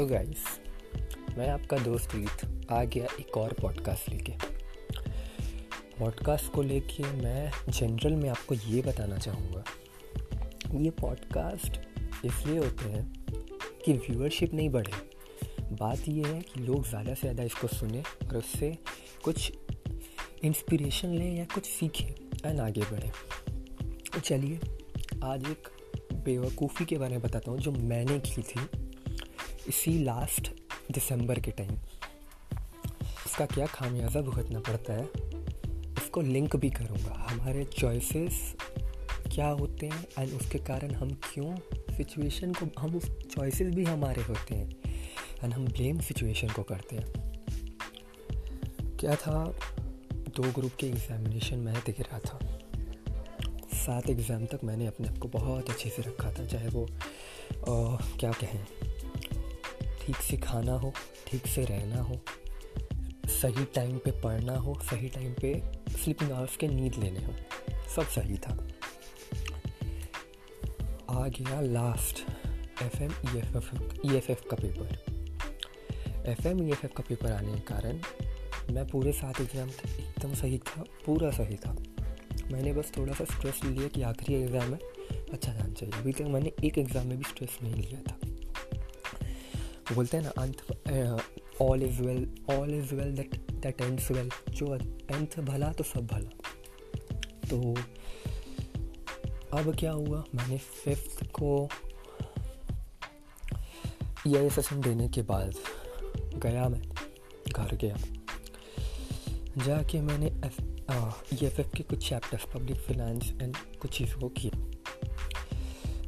So guys मैं आपका दोस्त रीत आ गया एक और पॉडकास्ट लेके। पॉडकास्ट को लेके मैं जनरल में आपको ये बताना चाहूँगा। ये पॉडकास्ट इसलिए होते हैं कि व्यूअरशिप नहीं बढ़े। बात ये है कि लोग ज़्यादा से ज़्यादा इसको सुने और उससे कुछ इंस्पिरेशन लें या कुछ सीखें एंड आगे बढ़े। चलिए, आज एक बेवकूफ़ी के बारे में बताता हूँ जो मैंने की थी। इसी लास्ट दिसंबर के टाइम इसका क्या खामियाजा भुगतना पड़ता है इसको लिंक भी करूँगा। हमारे चॉइसेस क्या होते हैं एंड उसके कारण हम क्यों सिचुएशन को हम उस चॉइसेस भी हमारे होते हैं एंड हम ब्लेम सिचुएशन को करते हैं। क्या था? दो ग्रुप के एग्जामिनेशन मैं दिख रहा था। सात एग्ज़ाम तक मैंने अपने आप को बहुत अच्छे से रखा था चाहे वो आ, क्या कहें ठीक से खाना हो, ठीक से रहना हो, सही टाइम पे पढ़ना हो, सही टाइम पे स्लीपिंग आवर्स के नींद लेने हो, सब सही था। आ गया last F M E F F E F F का paper F M E F F का पेपर आने के कारण मैं पूरे सात एग्ज़ाम एकदम सही था, पूरा सही था। मैंने बस थोड़ा सा स्ट्रेस लिया कि आखिरी एग्ज़ाम है अच्छा जाना चाहिए। अभी तक मैंने एक एग्ज़ाम में भी स्ट्रेस नहीं लिया था। बोलते हैं ना, अंत all is well all is well that that ends well जो अंत भला तो सब भला। तो अब क्या हुआ? मैंने फिफ्थ को ई सेशन देने के बाद गया मैं, घर गया। जाके मैंने ई एफ़ एफ़ के कुछ चैप्टर्स पब्लिक फिनेंस एंड कुछ चीज़ों को किया।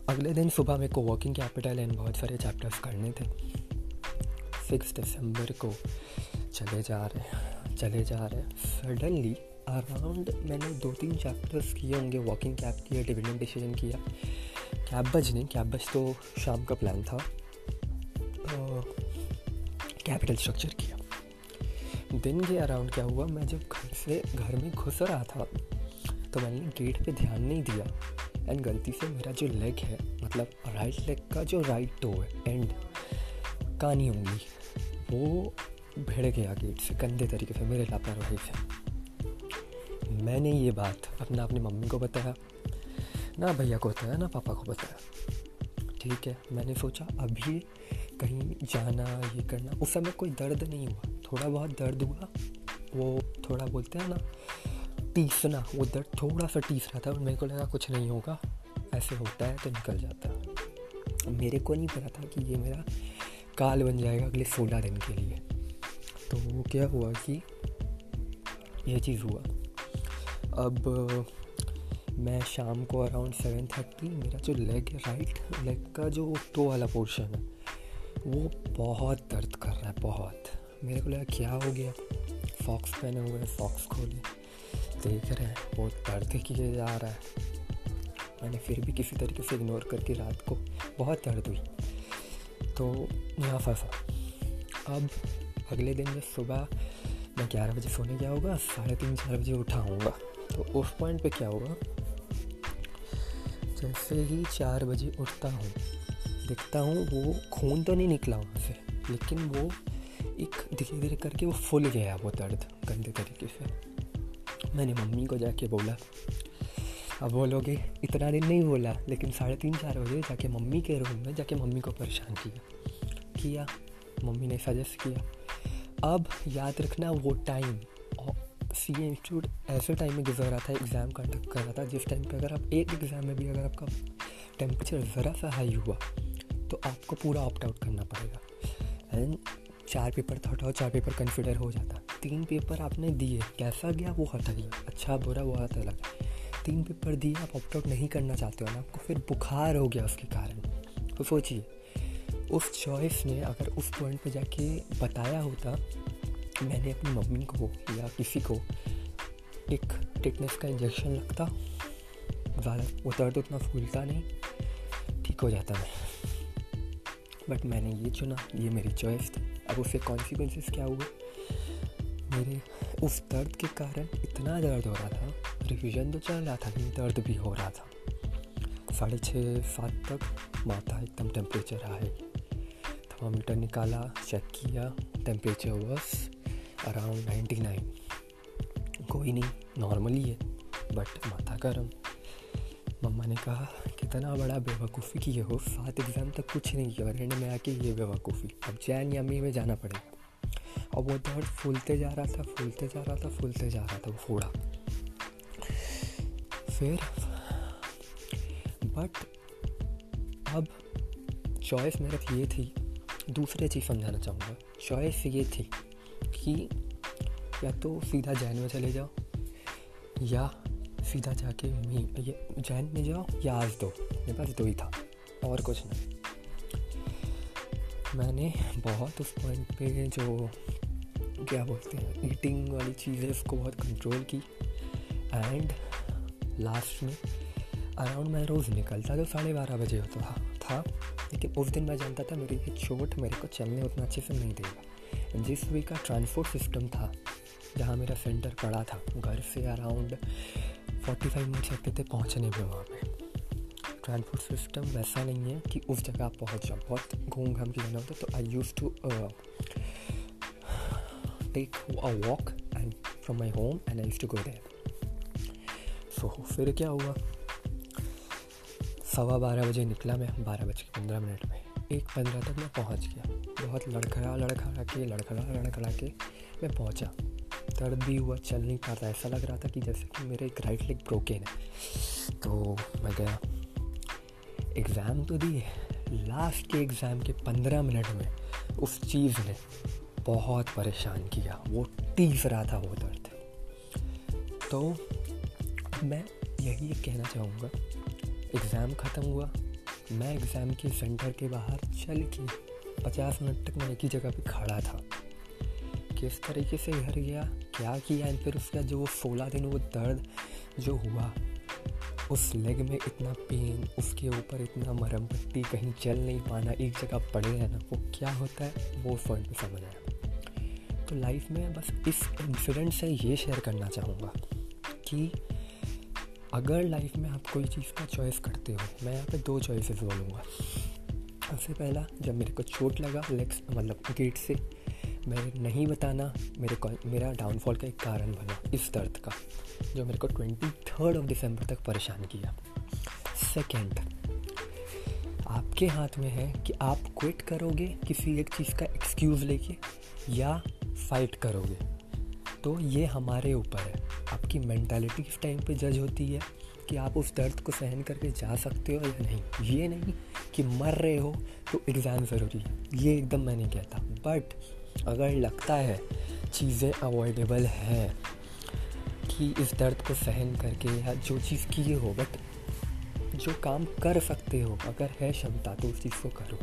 अगले दिन सुबह मेरे को वर्किंग कैपिटल एंड बहुत सारे चैप्टर्स करने थे। सिक्स दिसंबर को चले जा रहे हैं, चले जा रहे हैं। सडनली अराउंड मैंने दो तीन चैप्टर्स किए होंगे वॉकिंग कैब किया डिविडेंड डिसीज़न किया। कैब बज नहीं कैब बज तो शाम का प्लान था। कैपिटल स्ट्रक्चर किया। दिन के अराउंड क्या हुआ, मैं जब घर से, घर में घुस रहा था तो मैंने गेट पे ध्यान नहीं दिया। एंड गलती से मेरा जो लेग है मतलब राइट लेग का जो राइट टो है एंड कानी होंगी। वो भिड़ गया गेट से, गंदे तरीके से, मेरे लापरवाही से। मैंने ये बात अपना अपनी मम्मी को बताया। ना भैया को बताया, ना पापा को बताया। ठीक है, मैंने सोचा अभी कहीं जाना, ये करना। उस समय कोई दर्द नहीं हुआ। थोड़ा बहुत दर्द हुआ। वो थोड़ा बोलते हैं ना टीसना वो दर्द थोड़ा सा टीस रहा था और मेरे को लगा कुछ नहीं होगा। ऐसे होता है तो निकल जाता। मेरे को नहीं पता था कि ये मेरा काल बन जाएगा अगले सोलह दिन के लिए। तो वो क्या हुआ कि यह चीज़ हुआ। अब, मैं शाम को अराउंड सेवन थर्टी मेरा जो लेग है राइट लेग का जो टो वाला पोर्शन है, वो बहुत दर्द कर रहा है, बहुत। मेरे को लगा, क्या हो गया? फॉक्स पहने हुए हैं फॉक्स खोले देख रहे हैं, बहुत दर्द किए जा रहा है। मैंने फिर भी किसी तरीके से इग्नोर करके रात को बहुत दर्द हुई। तो यहाँ फंसा अब अगले दिन जब सुबह मैं ग्यारह बजे सोने गया होगा, साढ़े तीन, चार बजे उठा होऊँगा तो उस पॉइंट पे क्या होगा? जैसे ही चार बजे उठता हूँ, दिखता हूँ वो खून तो नहीं निकला वहाँ से, लेकिन वो एक धीरे धीरे करके वो फुल गया, वो दर्द, गंदे तरीके से। मैंने मम्मी को जाके बोला, अब बोलोगे? इतना दिन नहीं बोला, लेकिन साढ़े तीन, चार बजे जाके मम्मी के रूम में जाके मम्मी को परेशान किया। किया। मम्मी ने सजेस्ट किया। अब याद रखना वो टाइम सी ए इंस्टीट्यूट ऐसे टाइम में गुजर रहा था एग्ज़ाम कंडक्ट कर रहा था, जिस टाइम पे अगर आप एक एग्ज़ाम में भी अगर आपका टेम्परेचर ज़रा सा हाई हुआ तो आपको पूरा ऑप्ट आउट करना पड़ेगा। एंड चार पेपर था हटाओ चार पेपर कंसिडर हो जाता। तीन पेपर आपने दिए, कैसा गया वो हटा गया अच्छा बुरा, वो हटा लगा तीन पेपर दिए, आप ऑप्ट आउट नहीं करना चाहते हो ना, आपको फिर बुखार हो गया उसके कारण। तो सोचिए उस चॉइस ने अगर उस पॉइंट पे जाके बताया होता, मैंने अपनी मम्मी को या किसी को एक टिटनेस का इंजेक्शन लगता, ज़्यादा वो दर्द उतना फूलता नहीं, ठीक हो जाता मैं। बट मैंने ये चुना, ये मेरी चॉइस थी। अब उसके कॉन्सिक्वेंसेस क्या हुए? मेरे उस दर्द के कारण इतना दर्द हो रहा था रिविज़न तो चल रहा था, लेकिन दर्द भी हो रहा था। साढ़े छः, सात तक माथा एकदम टेम्परेचर आए थर्मामीटर निकाला चेक किया temperature was around ninety nine कोई नहीं नॉर्मली है बट माथा गर्म। मम्मा ने कहा, कितना बड़ा बेवकूफ़ी किए हो, सात एग्ज़ाम तक कुछ नहीं किया और एंड में आके ये बेवकूफ़ी। अब जैन या मई में जाना पड़ेगा और वो दर्द फूलते जा रहा था, फूलते जा रहा था, फूलते जा रहा था, वो फोड़ा। फिर बट अब चॉइस मेरे ये थी। दूसरी चीज़ समझाना चाहूँगा चॉइस ये थी कि या तो सीधा जैन में चले जाओ या सीधा जाके ये जैन में जाओ या आज दो मेरे पास दो ही था और कुछ नहीं। मैंने बहुत उस पॉइंट पे जो क्या बोलते हैं ईटिंग वाली चीज़ें उसको बहुत कंट्रोल की एंड लास्ट में अराउंड मैं रोज़ निकलता तो साढ़े बारह बजे होता था, था, लेकिन उस दिन मैं जानता था मेरी ये चोट मेरे को चलने उतना अच्छे से नहीं देगा। जिस वे का ट्रांसपोर्ट सिस्टम था, जहाँ मेरा सेंटर पड़ा था, घर से अराउंड फोर्टी फाइव मिनट्स लगते थे पहुँचने में वहाँ पे। ट्रांसपोर्ट सिस्टम वैसा नहीं है कि उस जगह आप पहुँच जाओ। बहुत घूम घाम के जाना होता तो I used to take a walk and from my home and I used to go there so फिर क्या हुआ? सवा बारह बजे निकला मैं, बारह बज के पंद्रह मिनट में। एक पंद्रह तक मैं पहुँच गया। बहुत लड़खड़ा लड़खड़ा के, लड़खड़ा लड़खड़ा के मैं पहुँचा। दर्द भी हुआ, चल नहीं पाता। ऐसा लग रहा था कि जैसे कि मेरे एक राइट लेग ब्रोकन है। तो मैं गया। एग्ज़ाम तो दिए लास्ट के एग्ज़ाम के पंद्रह मिनट में उस चीज़ ने बहुत परेशान किया। वो टीस रहा था, वो दर्द। तो मैं यही कहना चाहूँगा एग्ज़ाम ख़त्म हुआ। मैं एग्ज़ाम के सेंटर के बाहर चल के पचास मिनट तक मैं एक ही जगह पे खड़ा था। किस तरीके से घर गया, क्या किया, एंड फिर उसका जो वो सोलह दिन वो दर्द जो हुआ, उस लेग में इतना पेन उसके ऊपर इतना मरम पट्टी कहीं चल नहीं पाना, एक जगह पड़े रहना, वो क्या होता है, वो पॉइंट पे समझ आया। तो लाइफ में बस इस इंसिडेंट से ये शेयर करना चाहूँगा कि अगर लाइफ में आप कोई चीज़ का चॉइस करते हो, मैं यहाँ पे दो चॉइसेस बोलूँगा। सबसे पहला, जब मेरे को चोट लगा लेग्स मतलब गेट से मैं नहीं बताना, मेरे को, मेरा डाउनफॉल का एक कारण बना इस दर्द का, जो मेरे को ट्वेंटी थर्ड ऑफ़ दिसंबर तक परेशान किया। सेकेंड आपके हाथ में है कि आप क्विट करोगे किसी एक चीज़ का एक्सक्यूज़ लेके या फाइट करोगे। तो ये हमारे ऊपर है। आपकी मैंटालिटी किस टाइम पे जज होती है? कि आप उस दर्द को सहन करके जा सकते हो या नहीं? ये नहीं कि मर रहे हो तो एग्ज़ाम ज़रूरी है। ये एकदम मैं नहीं कहता बट अगर लगता है चीज़ें अवॉइडेबल हैं, कि इस दर्द को सहन करके या जो चीज़ किए हो बट जो काम कर सकते हो, अगर है क्षमता तो उस चीज़ को करो।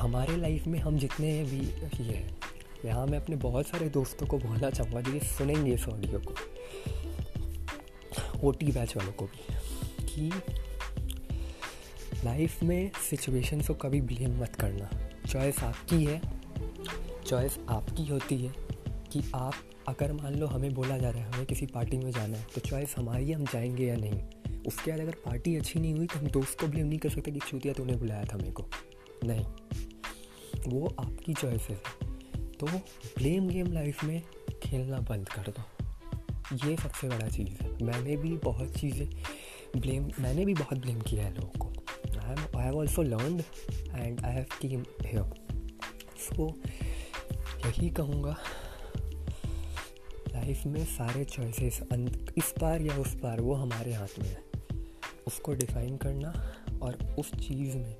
हमारे लाइफ में हम जितने भी ये यहाँ मैं अपने बहुत सारे दोस्तों को बोलना चाहूँगा जो ये सुनेंगे इस ऑडियो को ओ टी बैच वालों को भी, कि लाइफ में सिचुएशन को कभी ब्लेम मत करना। चॉइस आपकी है, चॉइस आपकी होती है कि आप अगर मान लो हमें बोला जा रहा है, हमें किसी पार्टी में जाना है तो चॉइस हमारी हम जाएँगे या नहीं। उसके बाद अगर पार्टी अच्छी नहीं हुई तो हम दोस्त को ब्लेम नहीं कर सकते कि छूतिया तूने बुलाया था मेरे को। नहीं, वो आपकी चॉइस है। तो ब्लेम गेम लाइफ में खेलना बंद कर दो। ये सबसे बड़ा चीज़ है। मैंने भी बहुत चीज़ें ब्लेम मैंने भी बहुत ब्लेम किया है लोगों को। I I have also learn and I have team here so यही कहूँगा लाइफ में सारे चॉइसेस इस बार या उस बार वो हमारे हाथ में है। उसको डिफ़ाइन करना और उस चीज़ में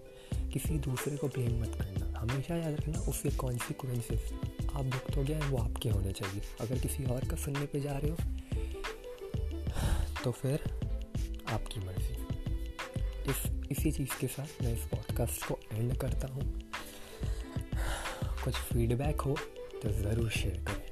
किसी दूसरे को ब्लेम मत करना। हमेशा याद रखना? उसके कॉन्सिक्वेंसेस आप भुगतोगे हैं वो आपके होने चाहिए। अगर किसी और का सुनने पे जा रहे हो तो फिर आपकी मर्ज़ी। इस, इसी चीज़ के साथ मैं इस पॉडकास्ट को एंड करता हूँ। कुछ फीडबैक हो तो ज़रूर शेयर करें।